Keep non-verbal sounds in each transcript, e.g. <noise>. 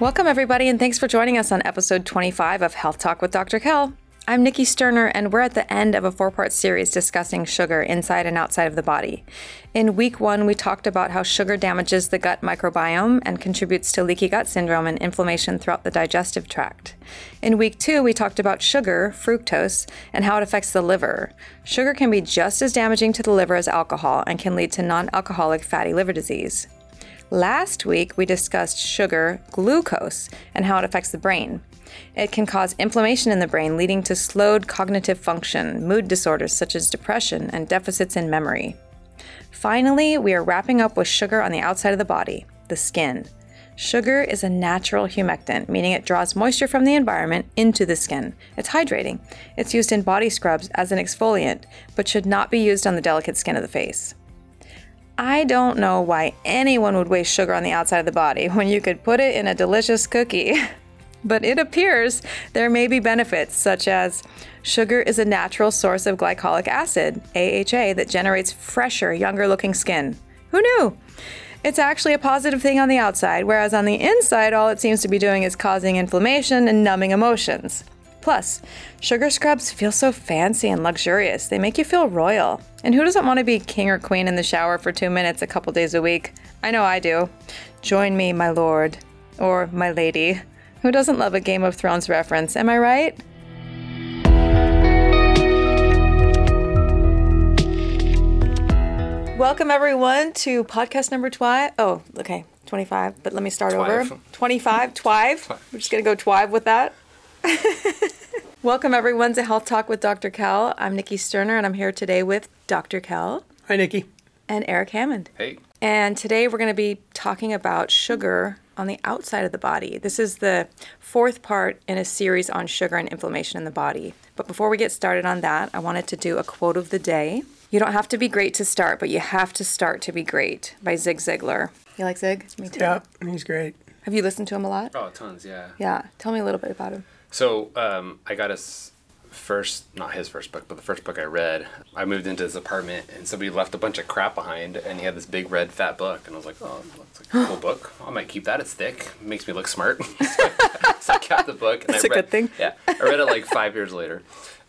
Welcome, everybody, and thanks for joining us on episode 25 of Health Talk with Dr. Kell. I'm Nikki Sterner, and we're at the end of a four part series discussing sugar inside and outside of the body. In week one, we talked about how sugar damages the gut microbiome and contributes to leaky gut syndrome and inflammation throughout the digestive tract. In week two, we talked about sugar, fructose, and how it affects the liver. Sugar can be just as damaging to the liver as alcohol and can lead to non alcoholic fatty liver disease. Last week, we discussed sugar, glucose, and how it affects the brain. It can cause inflammation in the brain, leading to slowed cognitive function, mood disorders such as depression, and deficits in memory. Finally, we are wrapping up with sugar on the outside of the body, the skin. Sugar is a natural humectant, meaning it draws moisture from the environment into the skin. It's hydrating. It's used in body scrubs as an exfoliant, but should not be used on the delicate skin of the face. I don't know why anyone would waste sugar on the outside of the body when you could put it in a delicious cookie. <laughs> but it appears there may be benefits, such as sugar is a natural source of glycolic acid, AHA, that generates fresher, younger looking skin. Who knew? It's actually a positive thing on the outside, whereas on the inside, all it seems to be doing is causing inflammation and numbing emotions. Plus, sugar scrubs feel so fancy and luxurious. They make you feel royal. And who doesn't want to be king or queen in the shower for two minutes a couple days a week? I know I do. Join me, my lord. Or my lady. Who doesn't love a Game of Thrones reference? Am I right? Welcome, everyone, to podcast number 12. Oh, okay, 25, but let me start over. 25, twive. We're just going to go twive with that. <laughs> Welcome, everyone, to Health Talk with Dr. Kell. I'm Nikki Sterner, and I'm here today with Dr. Kell. Hi, Nikki. And Eric Hammond. Hey. And today we're going to be talking about sugar on the outside of the body. This is the fourth part in a series on sugar and inflammation in the body. But before we get started on that, I wanted to do a quote of the day. You don't have to be great to start, but you have to start to be great by Zig Ziglar. You like Zig? Me too. Yeah, he's great. Have you listened to him a lot? Oh, tons, yeah. Yeah. Tell me a little bit about him. So um, I got his first, not his first book, but the first book I read. I moved into his apartment, and somebody left a bunch of crap behind, and he had this big red fat book, and I was like, oh, that's a cool <gasps> book. I might keep that. It's thick. It makes me look smart. <laughs> so, I, so I kept the book. And that's I read, a good thing. Yeah, I read it like five years later.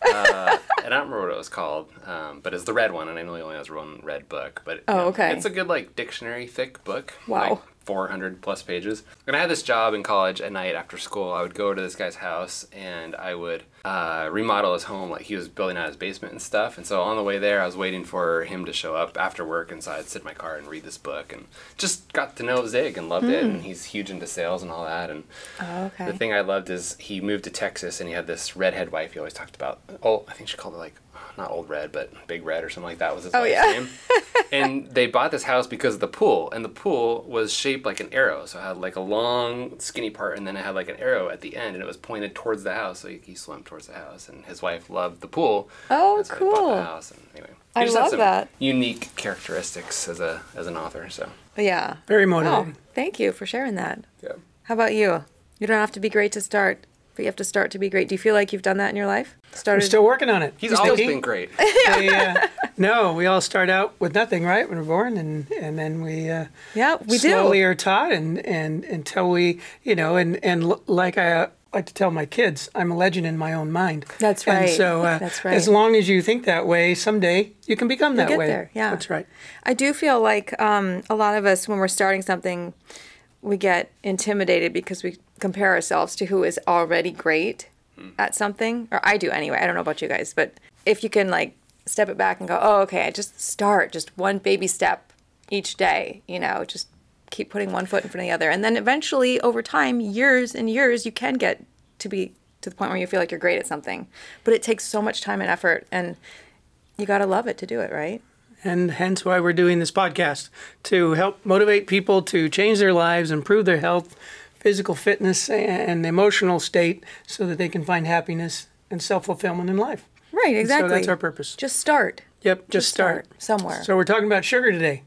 Uh, and I don't remember what it was called, um, but it's the red one, and I know he only has one red book. But oh, okay, it's a good like dictionary thick book. Wow. Like, 400 plus pages. And I had this job in college at night after school. I would go to this guy's house and I would uh, remodel his home. Like he was building out his basement and stuff. And so on the way there, I was waiting for him to show up after work. And so I'd sit in my car and read this book and just got to know Zig and loved mm. it. And hmm. he's huge into sales and all that. And oh, okay. the thing I loved is he moved to Texas and he had this redhead wife he always talked about. Oh, I think she called it like not Old Red, but Big Red or something like that was his oh, yeah. name. <laughs> and they bought this house because of the pool, and the pool was shaped like an arrow. So it had like a long, skinny part, and then it had like an arrow at the end, and it was pointed towards the house. So he, he swam towards the house, and his wife loved the pool. Oh, so cool! the house, and anyway, I love that. Unique characteristics as a as an author. So yeah, very motivating. Oh, thank you for sharing that. Yeah. How about you? You don't have to be great to start but you have to start to be great. Do you feel like you've done that in your life? Started. We're still working on it. He's Just always been great. <laughs> they, uh, no, we all start out with nothing, right? When we're born, and and then we uh, yeah, we slowly do. are taught, and and until we, you know, and and like I. Uh, like to tell my kids, I'm a legend in my own mind. That's right. And so, uh, That's right. as long as you think that way, someday you can become You'll that way. There. Yeah, that's right. I do feel like um, a lot of us, when we're starting something, we get intimidated because we compare ourselves to who is already great at something, or I do anyway. I don't know about you guys, but if you can like step it back and go, oh, okay, I just start just one baby step each day, you know, just keep putting one foot in front of the other. And then eventually, over time, years and years, you can get to be to the point where you feel like you're great at something. But it takes so much time and effort, and you got to love it to do it, right? And hence why we're doing this podcast to help motivate people to change their lives, improve their health, physical fitness and emotional state so that they can find happiness and self fulfillment in life. Right, exactly. so that's our purpose. Just start. Yep, just, just start. start. somewhere. So we're talking about sugar today.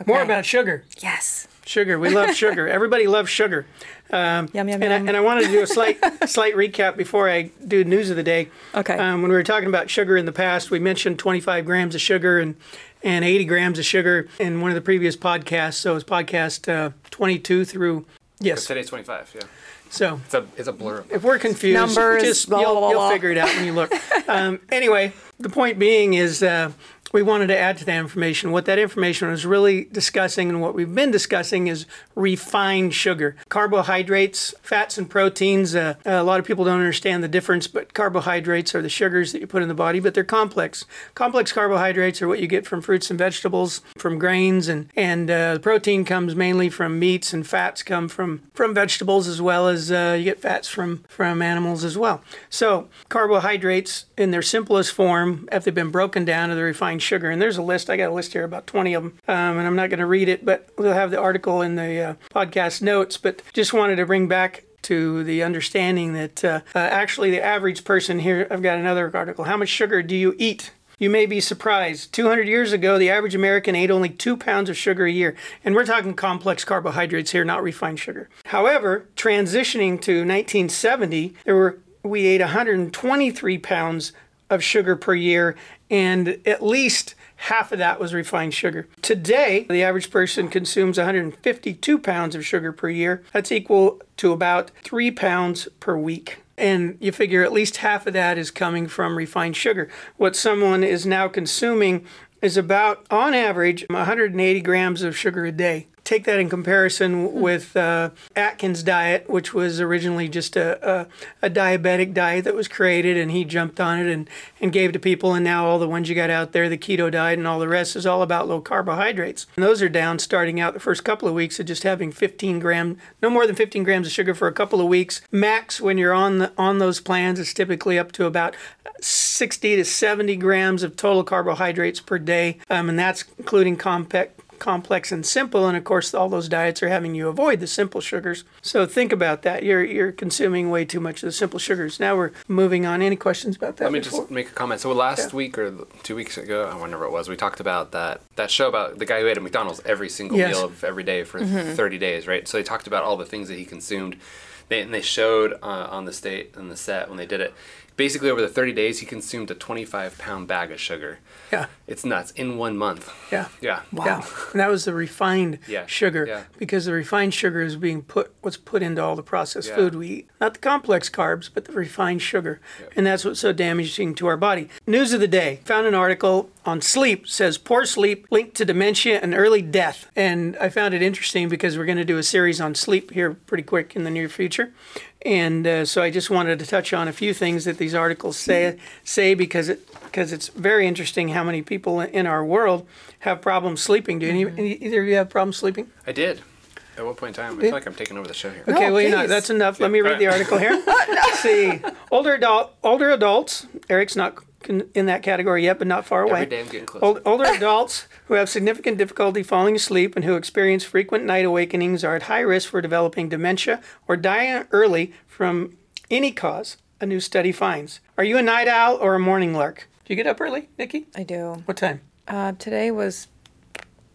Okay. More about sugar. Yes. Sugar. We love sugar. <laughs> Everybody loves sugar. Um, yum, yum, and, yum. I, and I wanted to do a slight <laughs> slight recap before I do news of the day. Okay. Um, when we were talking about sugar in the past, we mentioned 25 grams of sugar and, and 80 grams of sugar in one of the previous podcasts. So it's podcast uh, 22 through Yes. Today's 25. Yeah. So It's a it's a blur. if we're confused, Numbers, just blah, you'll, blah, blah, you'll blah. figure it out when you look. <laughs> um, anyway, the point being is uh, we wanted to add to that information. What that information was really discussing and what we've been discussing is refined sugar, carbohydrates, fats, and proteins. Uh, a lot of people don't understand the difference, but carbohydrates are the sugars that you put in the body, but they're complex. Complex carbohydrates are what you get from fruits and vegetables, from grains, and and uh, protein comes mainly from meats, and fats come from from vegetables as well as uh, you get fats from from animals as well. So carbohydrates in their simplest form, if they've been broken down to the refined sugar, and there's a list. I got a list here about 20 of them, um, and I'm not going to read it, but we'll have the article in the uh, podcast notes. But just wanted to bring back to the understanding that uh, uh, actually the average person here. I've got another article. How much sugar do you eat? You may be surprised. 200 years ago, the average American ate only two pounds of sugar a year. And we're talking complex carbohydrates here, not refined sugar. However, transitioning to 1970, there were we ate 123 pounds of sugar per year, and at least half of that was refined sugar. Today, the average person consumes 152 pounds of sugar per year. That's equal to about three pounds per week. And you figure at least half of that is coming from refined sugar. What someone is now consuming is about, on average, 180 grams of sugar a day. Take that in comparison with uh, Atkins' diet, which was originally just a, a, a diabetic diet that was created, and he jumped on it and, and gave to people. And now all the ones you got out there, the keto diet and all the rest, is all about low carbohydrates. And those are down starting out the first couple of weeks of just having 15 gram, no more than 15 grams of sugar for a couple of weeks. Max, when you're on the, on those plans, is typically up to about 60 to 70 grams of total carbohydrates per day, um, and that's including compact complex and simple and of course all those diets are having you avoid the simple sugars so think about that you're you're consuming way too much of the simple sugars now we're moving on any questions about that Let me before? just make a comment. So last week or two weeks ago, I whenever it was, we talked about that that show about the guy who ate at McDonald's every single Yes. meal of every day for 30 days, right? So they talked about all the things that he consumed. They, and they showed uh, on the state on the set when they did it. Basically, over the 30 days, he consumed a 25 pound bag of sugar. yeah It's nuts in one month. yeah Yeah. Yeah, and that was the refined <laughs> Yeah, sugar yeah. because the refined sugar is being put what's put into all the processed Yeah. food we eat. Not the complex carbs, but the refined sugar. And that's what's so damaging to our body. News of the day. Found an article on sleep says poor sleep linked to dementia and early death. And I found it interesting because we're going to do a series on sleep here pretty quick in the near future. And uh, so I just wanted to touch on a few things that these articles say say because it because it's very interesting how many people in our world have problems sleeping. Do any, any either of you have problems sleeping? I did. At what point in time, I feel like I'm taking over the show here. Okay, well, you know, that's enough. Let me read the article here. <laughs> Let's see. Older adult, older adults. Eric's not con- in that category yet, but not far away. Every day I'm getting closer. Old, older adults who have significant difficulty falling asleep and who experience frequent night awakenings are at high risk for developing dementia or dying early from any cause. A new study finds. Are you a night owl or a morning lark? Do you get up early, Nikki? I do. What time? Uh, today was,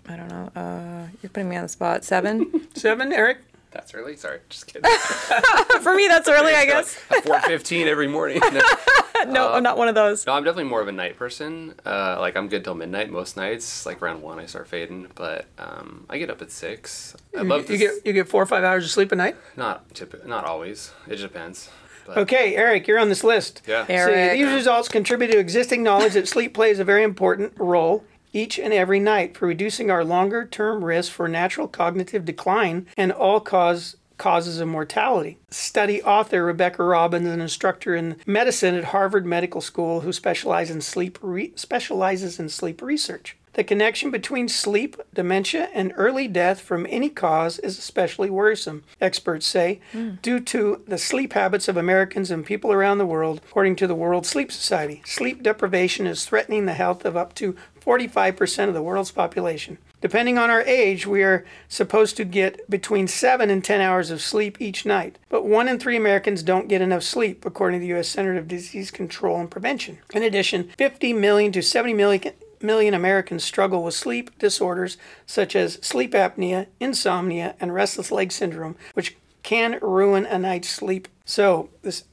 I don't know. Uh, you're putting me on the spot. Seven. <laughs> Seven, Eric. That's early. Sorry, just kidding. <laughs> For me, that's early, I guess. At 4:15 every morning. No. <laughs> <laughs> No, I'm not one of those. No, I'm definitely more of a night person. Uh, like I'm good till midnight most nights. Like around one, I start fading. But um, I get up at six. I love You to get you get four or five hours of sleep a night. not typ- not always. It just depends. But, Okay, Eric, you're on this list. Yeah. Eric. See, these results contribute to existing knowledge that sleep plays a very important role each and every night for reducing our longer term risk for natural cognitive decline and all cause causes of mortality. Study author Rebecca Robbins, an instructor in medicine at Harvard Medical School who specializes in sleep re- specializes in sleep research. The connection between sleep, dementia, and early death from any cause is especially worrisome, experts say, hmm. due to the sleep habits of Americans and people around the world, according to the World Sleep Society. Sleep deprivation is threatening the health of up to 45% of the world's population. Depending on our age, we are supposed to get between 7 and 10 hours of sleep each night. But 1 in 3 Americans don't get enough sleep, according to the U.S. Center of Disease Control and Prevention. In addition, 50 million to 70 million million Americans struggle with sleep disorders such as sleep apnea, insomnia, and restless leg syndrome, which can ruin a night's sleep. So, this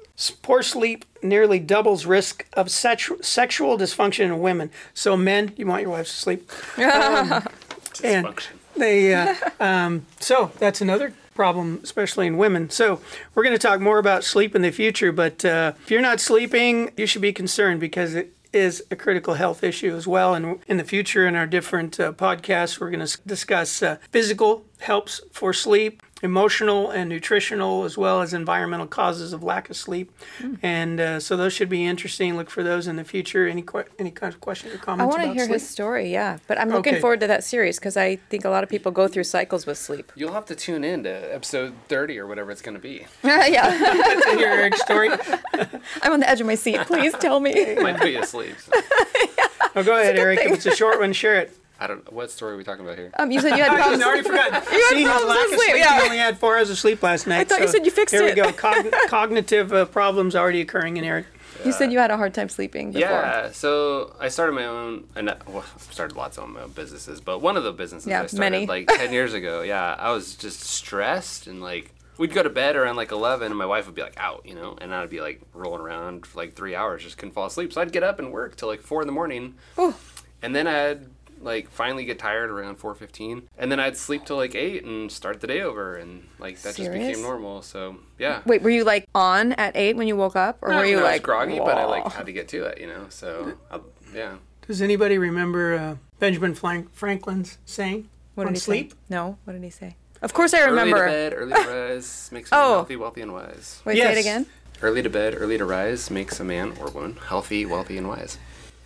poor sleep nearly doubles risk of sexu- sexual dysfunction in women. So, men, you want your wives to sleep. Um, <laughs> and Dysfunction. they, uh, um, so that's another problem, especially in women. So, we're going to talk more about sleep in the future. But uh, if you're not sleeping, you should be concerned because it is a critical health issue as well. And in the future, in our different uh, podcasts, we're going to discuss uh, physical helps for sleep, emotional and nutritional, as well as environmental causes of lack of sleep. Mm. And uh, so those should be interesting. Look for those in the future. Any que- any kind of questions or comments? I want to hear sleep? his story. Yeah, but I'm looking okay. forward to that series because I think a lot of people go through cycles with sleep. You'll have to tune in to episode 30 or whatever it's going to be. <laughs> yeah, <laughs> to hear Eric's story. <laughs> I'm on the edge of my seat. Please tell me. Might be asleep. So. yeah. Oh, go ahead, Eric. Thing. If it's a short one, share it. I don't. What story are we talking about here? Um, you said you had <laughs> problems. I already forgot. you See, had problems with sleep. Yeah. You only had four hours of sleep last night. I thought so you said you fixed there it. Here we go. Cogn- <laughs> cognitive uh, problems already occurring in Eric. Yeah. You said you had a hard time sleeping before. Yeah, so I started my own, and well, <laughs> started lots of my own businesses, but one of the businesses yeah, I started many. like ten years ago. Yeah, I was just stressed and like we'd go to bed around like 11 and my wife would be like out you know and i'd be like rolling around for like three hours just couldn't fall asleep so i'd get up and work till like four in the morning Ooh. and then i'd like finally get tired around 4.15 and then i'd sleep till like 8 and start the day over and like that Serious? just became normal so yeah Wait, were you like on at 8 when you woke up? Or Not were you when I was like groggy but i like had to get to it you know so I, yeah Does anybody remember uh, Benjamin Franklin's saying What did on he sleep? say? No, what did he say? Of course I remember. early to bed early to rise <laughs> makes a man Oh. healthy wealthy and wise Wait, say it again. early to bed early to rise makes a man or woman healthy wealthy and wise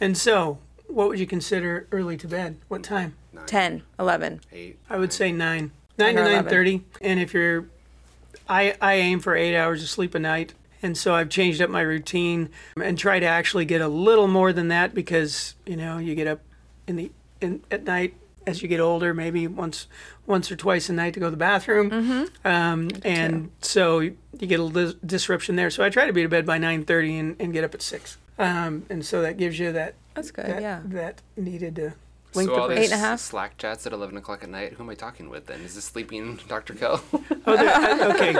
And so, what would you consider early to bed? What time? Nine, 10, 11. eight I would say nine, nine to or nine thirty. And if you're, I I aim for eight hours of sleep a night, and so I've changed up my routine and try to actually get a little more than that because you know you get up in the in at night as you get older, maybe once once or twice a night to go to the bathroom, Mm-hmm. um, and so you get a little disruption there. So I try to be to bed by nine thirty and, and get up at six, um, and so that gives you that That's good, that, yeah. that needed uh, length so all these Eight and a half? Slack chats at eleven o'clock at night. Who am I talking with then? Is this sleeping <laughs> Dr. Kell? <laughs> Oh, there, okay,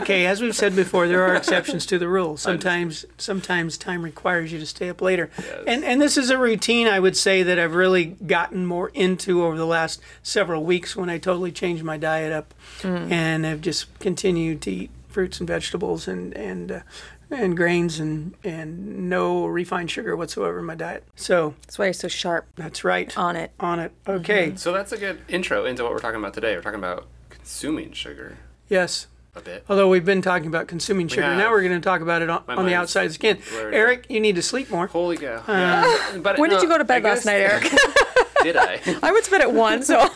okay. As we've said before, there are exceptions to the rule. Sometimes, sometimes time requires you to stay up later, Yes. and and this is a routine I would say that I've really gotten more into over the last several weeks when I totally changed my diet up, and have just continued to eat fruits and vegetables and and uh, and grains and and no refined sugar whatsoever in my diet. So That's why you're so sharp that's right. on it. On it. Okay. Mm-hmm. so that's a good intro into what we're talking about today. We're talking about consuming sugar Yes. a bit. Although we've been talking about consuming sugar, have. now we're going to talk about it on, on the outside of the skin. blurred. Eric, you need to sleep more. Holy cow! Uh, yeah. But When did you go to I bed last guess- night, Eric? <laughs> did I? <laughs> I went to bed at 1, so <laughs>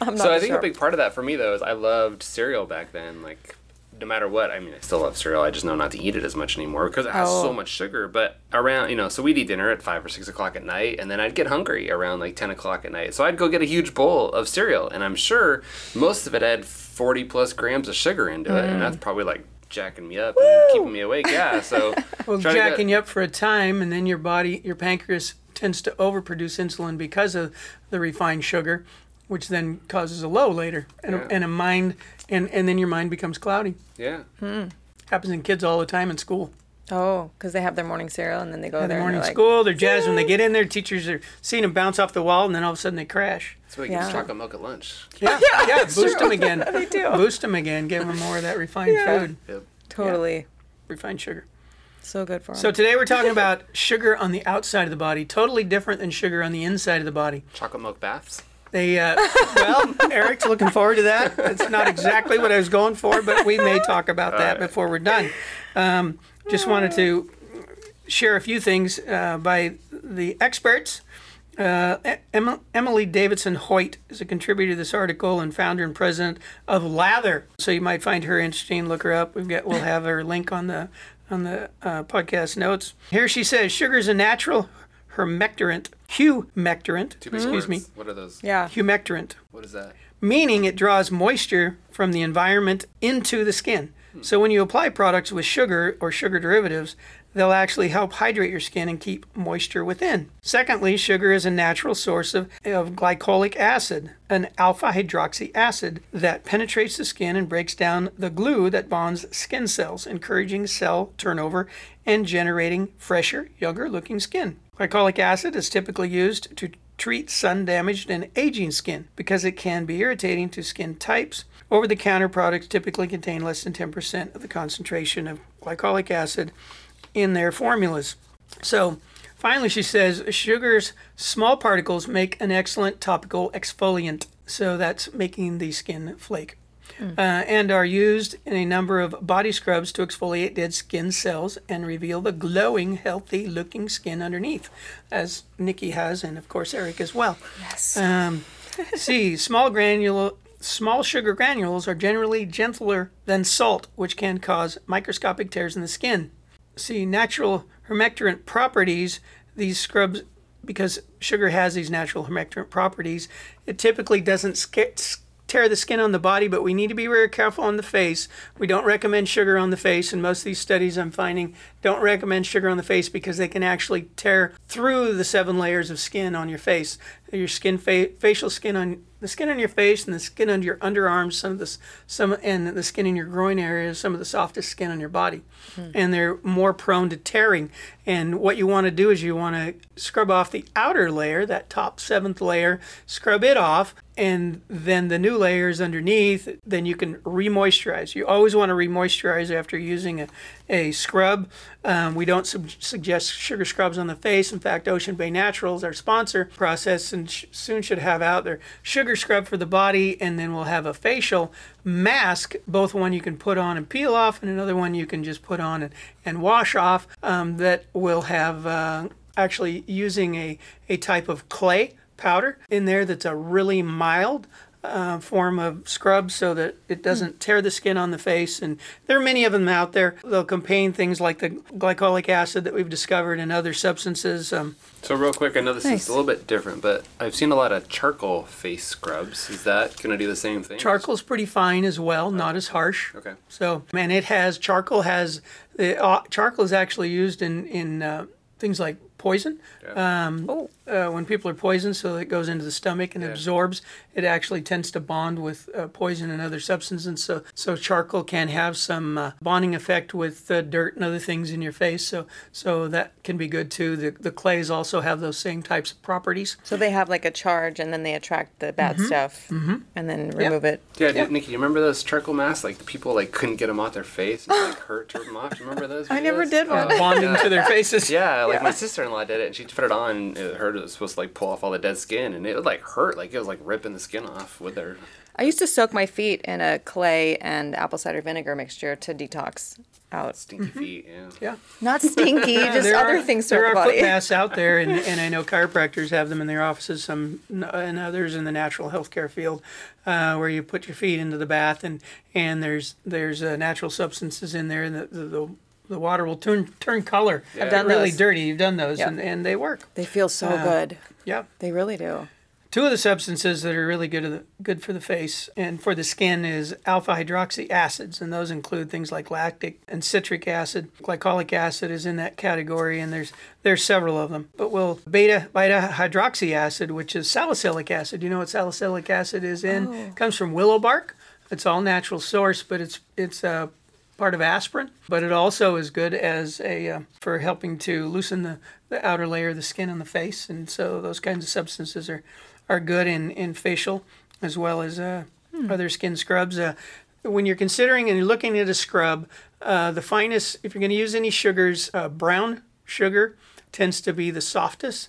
I'm not so I think sure. a big part of that for me though is I loved cereal back then. Like no matter what, I mean, I still love cereal. I just know not to eat it as much anymore because it has Oh. so much sugar. But around, you know, so we'd eat dinner at five or six o'clock at night, and then I'd get hungry around like ten o'clock at night. So I'd go get a huge bowl of cereal, and I'm sure most of it had forty plus grams of sugar into it, and mm. that's probably like jacking me up and keeping me awake. Yeah, so <laughs> Well, try to get- jacking you up for a time, and then your body, your pancreas tends to overproduce insulin because of the refined sugar, which then causes a low later, and, Yeah. a, and a mind, and, and then your mind becomes cloudy. yeah. Hmm. Happens in kids all the time in school. Oh, because they have their morning cereal and then they go In the morning they're like, school, they're jazzed when they get in there. Teachers are seeing them bounce off the wall, and then all of a sudden they crash. So we get Yeah. chocolate milk at lunch. Yeah, <laughs> yeah, boost them again. <laughs> They do. Boost them again. Give them more of that refined Yeah. food, Yep. totally. refined sugar. So good for them. So today we're talking <laughs> about sugar on the outside of the body, totally different than sugar on the inside of the body. Chocolate milk baths. They, uh, well, Eric's looking forward to that. It's not exactly what I was going for, but we may talk about that right. before we're done. Um, just wanted to share a few things uh, by the experts. Uh, em- Emily Davidson Hoyt is a contributor to this article and founder and president of Lather. So you might find her interesting. Look her up. We've got we'll have her link on the on the uh, podcast notes. Here she says, sugar is a natural humectorant, humectorant. Two big Excuse words. me, What are those? yeah. humectorant What is that? meaning it draws moisture from the environment into the skin. So when you apply products with sugar or sugar derivatives, they'll actually help hydrate your skin and keep moisture within. Secondly, sugar is a natural source of, of glycolic acid, an alpha hydroxy acid that penetrates the skin and breaks down the glue that bonds skin cells, encouraging cell turnover and generating fresher, younger looking skin. Glycolic acid is typically used to treat sun damaged and aging skin because it can be irritating to skin types. Over the counter products typically contain less than 10% of the concentration of glycolic acid in their formulas. So, finally, she says sugar's small particles make an excellent topical exfoliant. So, that's making the skin flake. Mm. Uh, and are used in a number of body scrubs to exfoliate dead skin cells and reveal the glowing, healthy looking skin underneath, as Nikki has, and of course Eric as well. Yes. Um, <laughs> see, small granule. Small sugar granules are generally gentler than salt, which can cause microscopic tears in the skin. See, natural humectant properties, these scrubs, because sugar has these natural humectant properties, it typically doesn't tear the skin on the body, but we need to be very careful on the face. We don't recommend sugar on the face, and most of these studies I'm finding don't recommend sugar on the face because they can actually tear through the seven layers of skin on your face. Your skin, fa- facial skin on the skin on your face and the skin under your underarms, some of this, some and the skin in your groin area is some of the softest skin on your body, hmm. and they're more prone to tearing. And what you want to do is you want to scrub off the outer layer, that top seventh layer, scrub it off, and then the new layers underneath. Then you can remoisturize. You always want to remoisturize after using a, a scrub. Um, we don't sub- suggest sugar scrubs on the face. In fact, Ocean Bay Naturals, our sponsor, process sh- soon should have out their sugar scrub for the body, and then we'll have a facial mask, both one you can put on and peel off, and another one you can just put on and, and wash off. Um, that will have uh, actually using a, a type of clay powder in there that's a really mild uh, form of scrub so that it doesn't tear the skin on the face. And there are many of them out there. They'll contain things like the glycolic acid that we've discovered and other substances. Um, so, real quick, I know this nice. is a little bit different, but I've seen a lot of charcoal face scrubs. Is that going to do the same thing? Charcoal's pretty fine as well, not as harsh. Okay. So, and it has charcoal has the uh, charcoal is actually used in in uh, things like poison. Yeah. Um, oh. uh, when people are poisoned, so it goes into the stomach and yeah. absorbs, it actually tends to bond with uh, poison and other substances. So, so charcoal can have some uh, bonding effect with dirt and other things in your face. So, so that can be good too. The, the clays also have those same types of properties. So they have like a charge, and then they attract the bad mm-hmm. stuff, mm-hmm. and then remove yeah. it. Yeah, yeah. Nikki, you remember those charcoal masks? Like the people like couldn't get them off their face, and like hurt to them off. Do you remember those? Videos? <laughs> I never did one. bonding to their <laughs> faces. Yeah, like my sister-in-law did it, and she put it on. It hurt. It was supposed to like pull off all the dead skin, and it would like hurt. Like it was like ripping the skin off with her. I used to soak my feet in a clay and apple cider vinegar mixture to detox out. Stinky mm-hmm. feet, yeah. Yeah. Not stinky, <laughs> just other are, things There are the foot baths out there, and, <laughs> and I know chiropractors have them in their offices, some and others in the natural healthcare field, uh, where you put your feet into the bath, and and there's there's uh, natural substances in there, and the, the, the the water will turn turn color. Yeah. I've done really those. dirty. You've done those, yep. and, and they work. They feel so uh, good. Yeah, they really do. Two of the substances that are really good good for the face and for the skin is alpha hydroxy acids, and those include things like lactic and citric acid. Glycolic acid is in that category, and there's there's several of them. But well, beta beta hydroxy acid, which is salicylic acid. You know what salicylic acid is in? Oh. It comes from willow bark. It's all natural source, but it's it's uh, part of aspirin, but it also is good as a uh, for helping to loosen the, the outer layer of the skin on the face, and so those kinds of substances are are good in in facial as well as uh, hmm. other skin scrubs. Uh, when you're considering and you're looking at a scrub, uh, the finest if you're going to use any sugars, uh, brown sugar tends to be the softest.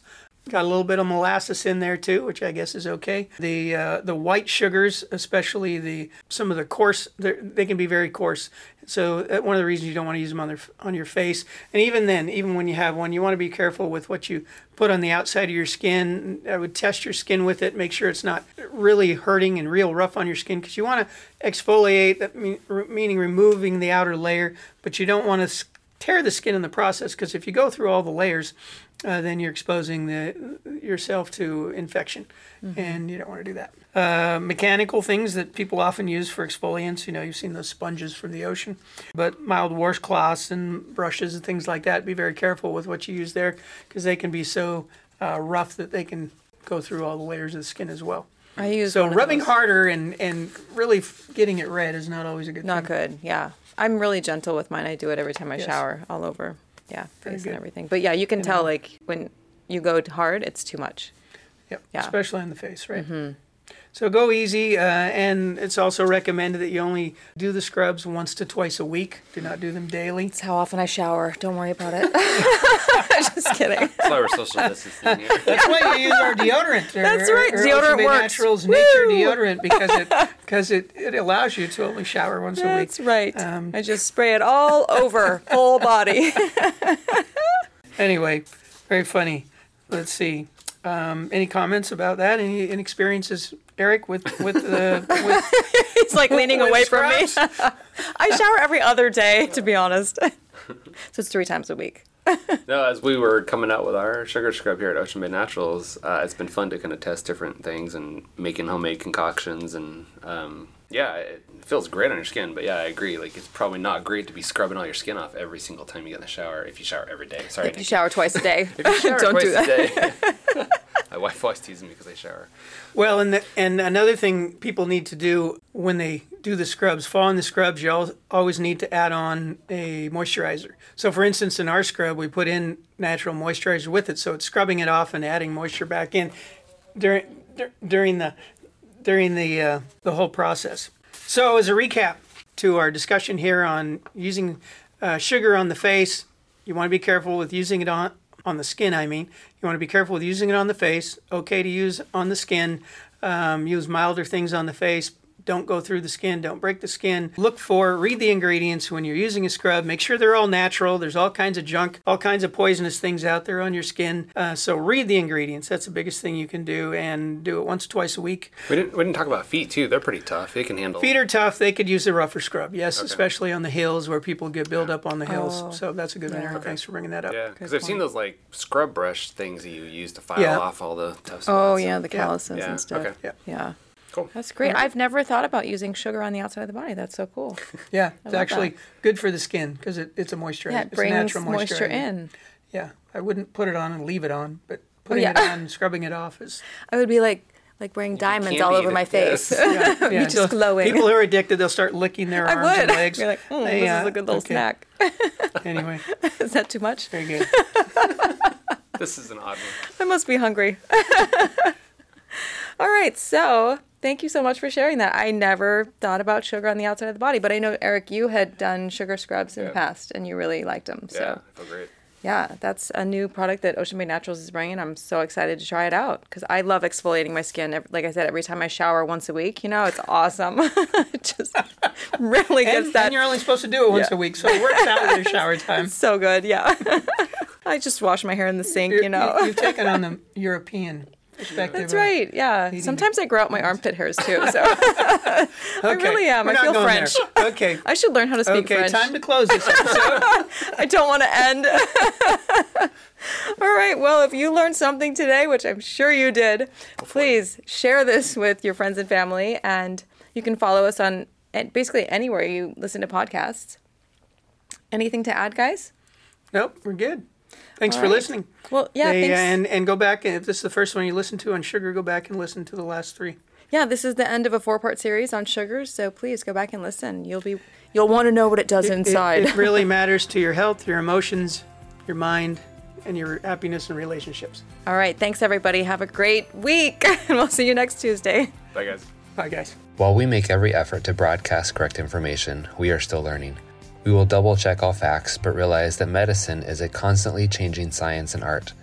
Got a little bit of molasses in there too, which I guess is okay. The uh, the white sugars, especially the some of the coarse, they can be very coarse. So uh, one of the reasons you don't want to use them on their on your face. And even then, even when you have one, you want to be careful with what you put on the outside of your skin. I would test your skin with it, make sure it's not really hurting and real rough on your skin because you want to exfoliate, that mean, meaning removing the outer layer, but you don't want to tear the skin in the process because if you go through all the layers, uh, then you're exposing the yourself to infection, mm-hmm. and you don't want to do that. Uh, mechanical things that people often use for exfoliants, you know, you've seen those sponges from the ocean, but mild washcloths and brushes and things like that. Be very careful with what you use there because they can be so uh, rough that they can go through all the layers of the skin as well. I use so rubbing harder and and really getting it red is not always a good. Thing. Not thing. good. Yeah, I'm really gentle with mine. I do it every time I yes. shower, all over yeah, face and everything. But yeah, you can tell like when you go hard, it's too much. Yep. Yeah. Especially on the face, right? Mm-hmm. So go easy, uh, and it's also recommended that you only do the scrubs once to twice a week. Do not do them daily. It's how often I shower. Don't worry about it. <laughs> <laughs> Just kidding. That's why we're social distancing here. That's why you use our deodorant. Or, That's right, or deodorant Ocean works. Naturals nature deodorant because it <laughs> because it, it allows you to only shower once a week. That's right. Um, I just spray it all over, full body. Anyway, very funny. Let's see. Um, any comments about that? Any, any experiences, Eric, with with the with, <laughs> He's like leaning <laughs> with away from me. <laughs> I shower every other day, to be honest. so it's three times a week. No, as we were coming out with our sugar scrub here at Ocean Bay Naturals, uh, it's been fun to kind of test different things and making homemade concoctions and um, yeah, it feels great on your skin. But yeah, I agree. Like it's probably not great to be scrubbing all your skin off every single time you get in the shower if you shower every day. Sorry, If you Nikki. shower twice a day, If you shower don't twice do that. <laughs> My wife always teases me because I shower. Well, and the, and another thing people need to do when they do the scrubs, following the scrubs, you al- always need to add on a moisturizer. So, for instance, in our scrub, we put in natural moisturizer with it, so it's scrubbing it off and adding moisture back in during dur- during the during the uh, the whole process. So, as a recap to our discussion here on using uh, sugar on the face, you want to be careful with using it on on the skin. I mean, you want to be careful with using it on the face. Okay to use on the skin. Um, use milder things on the face. Don't go through the skin. Don't break the skin. Look for, read the ingredients when you're using a scrub. Make sure they're all natural. There's all kinds of junk, all kinds of poisonous things out there on your skin. Uh, so read the ingredients. That's the biggest thing you can do, and do it once, or twice a week. We didn't we didn't talk about feet too. They're pretty tough. They can handle. Feet are tough. They could use a rougher scrub. Yes, especially on the hills where people get built up on the hills. Oh. So that's a good one, Aaron. Thanks for bringing that up. Yeah, because I've seen those like scrub brush things that you use to file Yeah. off all the tough spots. Oh yeah, and- the calluses Yeah, and stuff. okay. Yeah. Yeah. Cool. That's great. I've never thought about using sugar on the outside of the body. That's so cool. <laughs> Yeah, it's actually that. good for the skin because it, it's a moisturizer. Yeah, it it's a brings natural moisture moisturizer. in. Yeah, I wouldn't put it on and leave it on, but putting yeah. it on, and scrubbing it off is I would be like like wearing diamonds all over my eating face. this. yeah, yeah. <laughs> just so glowing. People who are addicted, they'll start licking their I arms would. and legs. You're like, mm, They, this uh, is a good little okay. snack. <laughs> Anyway, is that too much? very good. This is an odd one. I must be hungry. All right, so thank you so much for sharing that. I never thought about sugar on the outside of the body, but I know Eric, you had done sugar scrubs in the past, and you really liked them. Yeah, So I feel great. yeah, that's a new product that Ocean Bay Naturals is bringing. I'm so excited to try it out because I love exfoliating my skin. Like I said, every time I shower once a week, you know, it's awesome. <laughs> it just really gets And, that and you're only supposed to do it once Yeah. a week, so it works out with your shower <laughs> time. so good. Yeah, <laughs> I just wash my hair in the sink, you know. You, have taken on the European perspective. That's right. Yeah. Sometimes I grow out my armpit hairs too. <laughs> So <laughs> Okay, really am. we're I feel French. there. Okay. <laughs> I should learn how to speak Okay, French. time to close this episode. I don't want to end. All right. Well, if you learned something today, which I'm sure you did, please share this with your friends and family. And you can follow us on eh, basically anywhere you listen to podcasts. Anything to add, guys? nope, we're good. Thanks All for right. listening. Well, yeah. They- thanks. and and go back and if this is the first one you listen to on sugar, go back and listen to the last three. yeah, this is the end of a four-part series on sugars. So please go back and listen. You'll be you'll want to know what it does It- it- inside. It, really <laughs> matters to your health, your emotions, your mind, and your happiness and relationships. All right. Thanks, everybody. Have a great week. <laughs> and we'll see you next Tuesday. Bye, guys. Bye, guys. While we make every effort to broadcast correct information, we are still learning. We will double check all facts, but realize that medicine is a constantly changing science and art.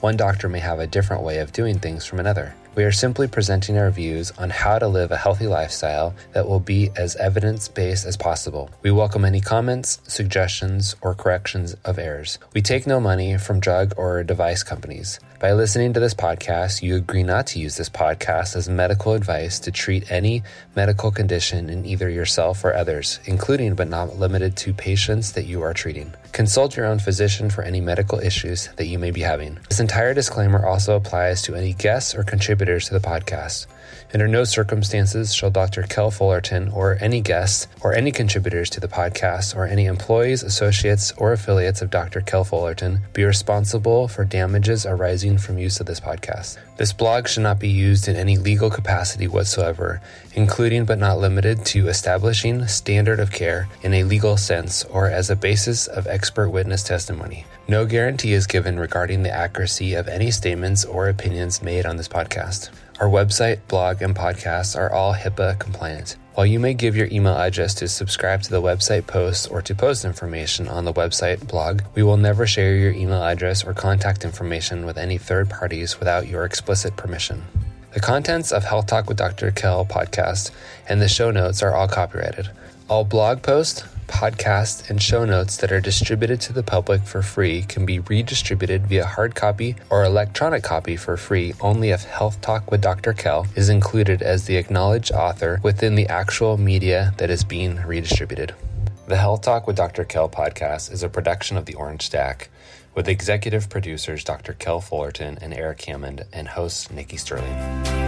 One doctor may have a different way of doing things from another. We are simply presenting our views on how to live a healthy lifestyle that will be as evidence based as possible. We welcome any comments, suggestions, or corrections of errors. We take no money from drug or device companies. By listening to this podcast, you agree not to use this podcast as medical advice to treat any medical condition in either yourself or others, including but not limited to patients that you are treating. Consult your own physician for any medical issues that you may be having. This entire disclaimer also applies to any guests or contributors to the podcast. Under no circumstances shall Dr. Kel Fullerton or any guests or any contributors to the podcast or any employees, associates, or affiliates of Dr. Kel Fullerton be responsible for damages arising from use of this podcast. This blog should not be used in any legal capacity whatsoever, including but not limited to establishing standard of care in a legal sense or as a basis of expert witness testimony. No guarantee is given regarding the accuracy of any statements or opinions made on this podcast. Our website, blog, and podcast are all HIPAA compliant. While you may give your email address to subscribe to the website posts or to post information on the website blog, we will never share your email address or contact information with any third parties without your explicit permission. The contents of Health Talk with Dr. Kell podcast and the show notes are all copyrighted. All blog posts, podcasts, and show notes that are distributed to the public for free can be redistributed via hard copy or electronic copy for free only if Health Talk with Dr. Kell is included as the acknowledged author within the actual media that is being redistributed. The Health Talk with Dr. Kell podcast is a production of the Orange Stack with executive producers Dr. Kell Fullerton and Eric Hammond and host Nikki Sterling.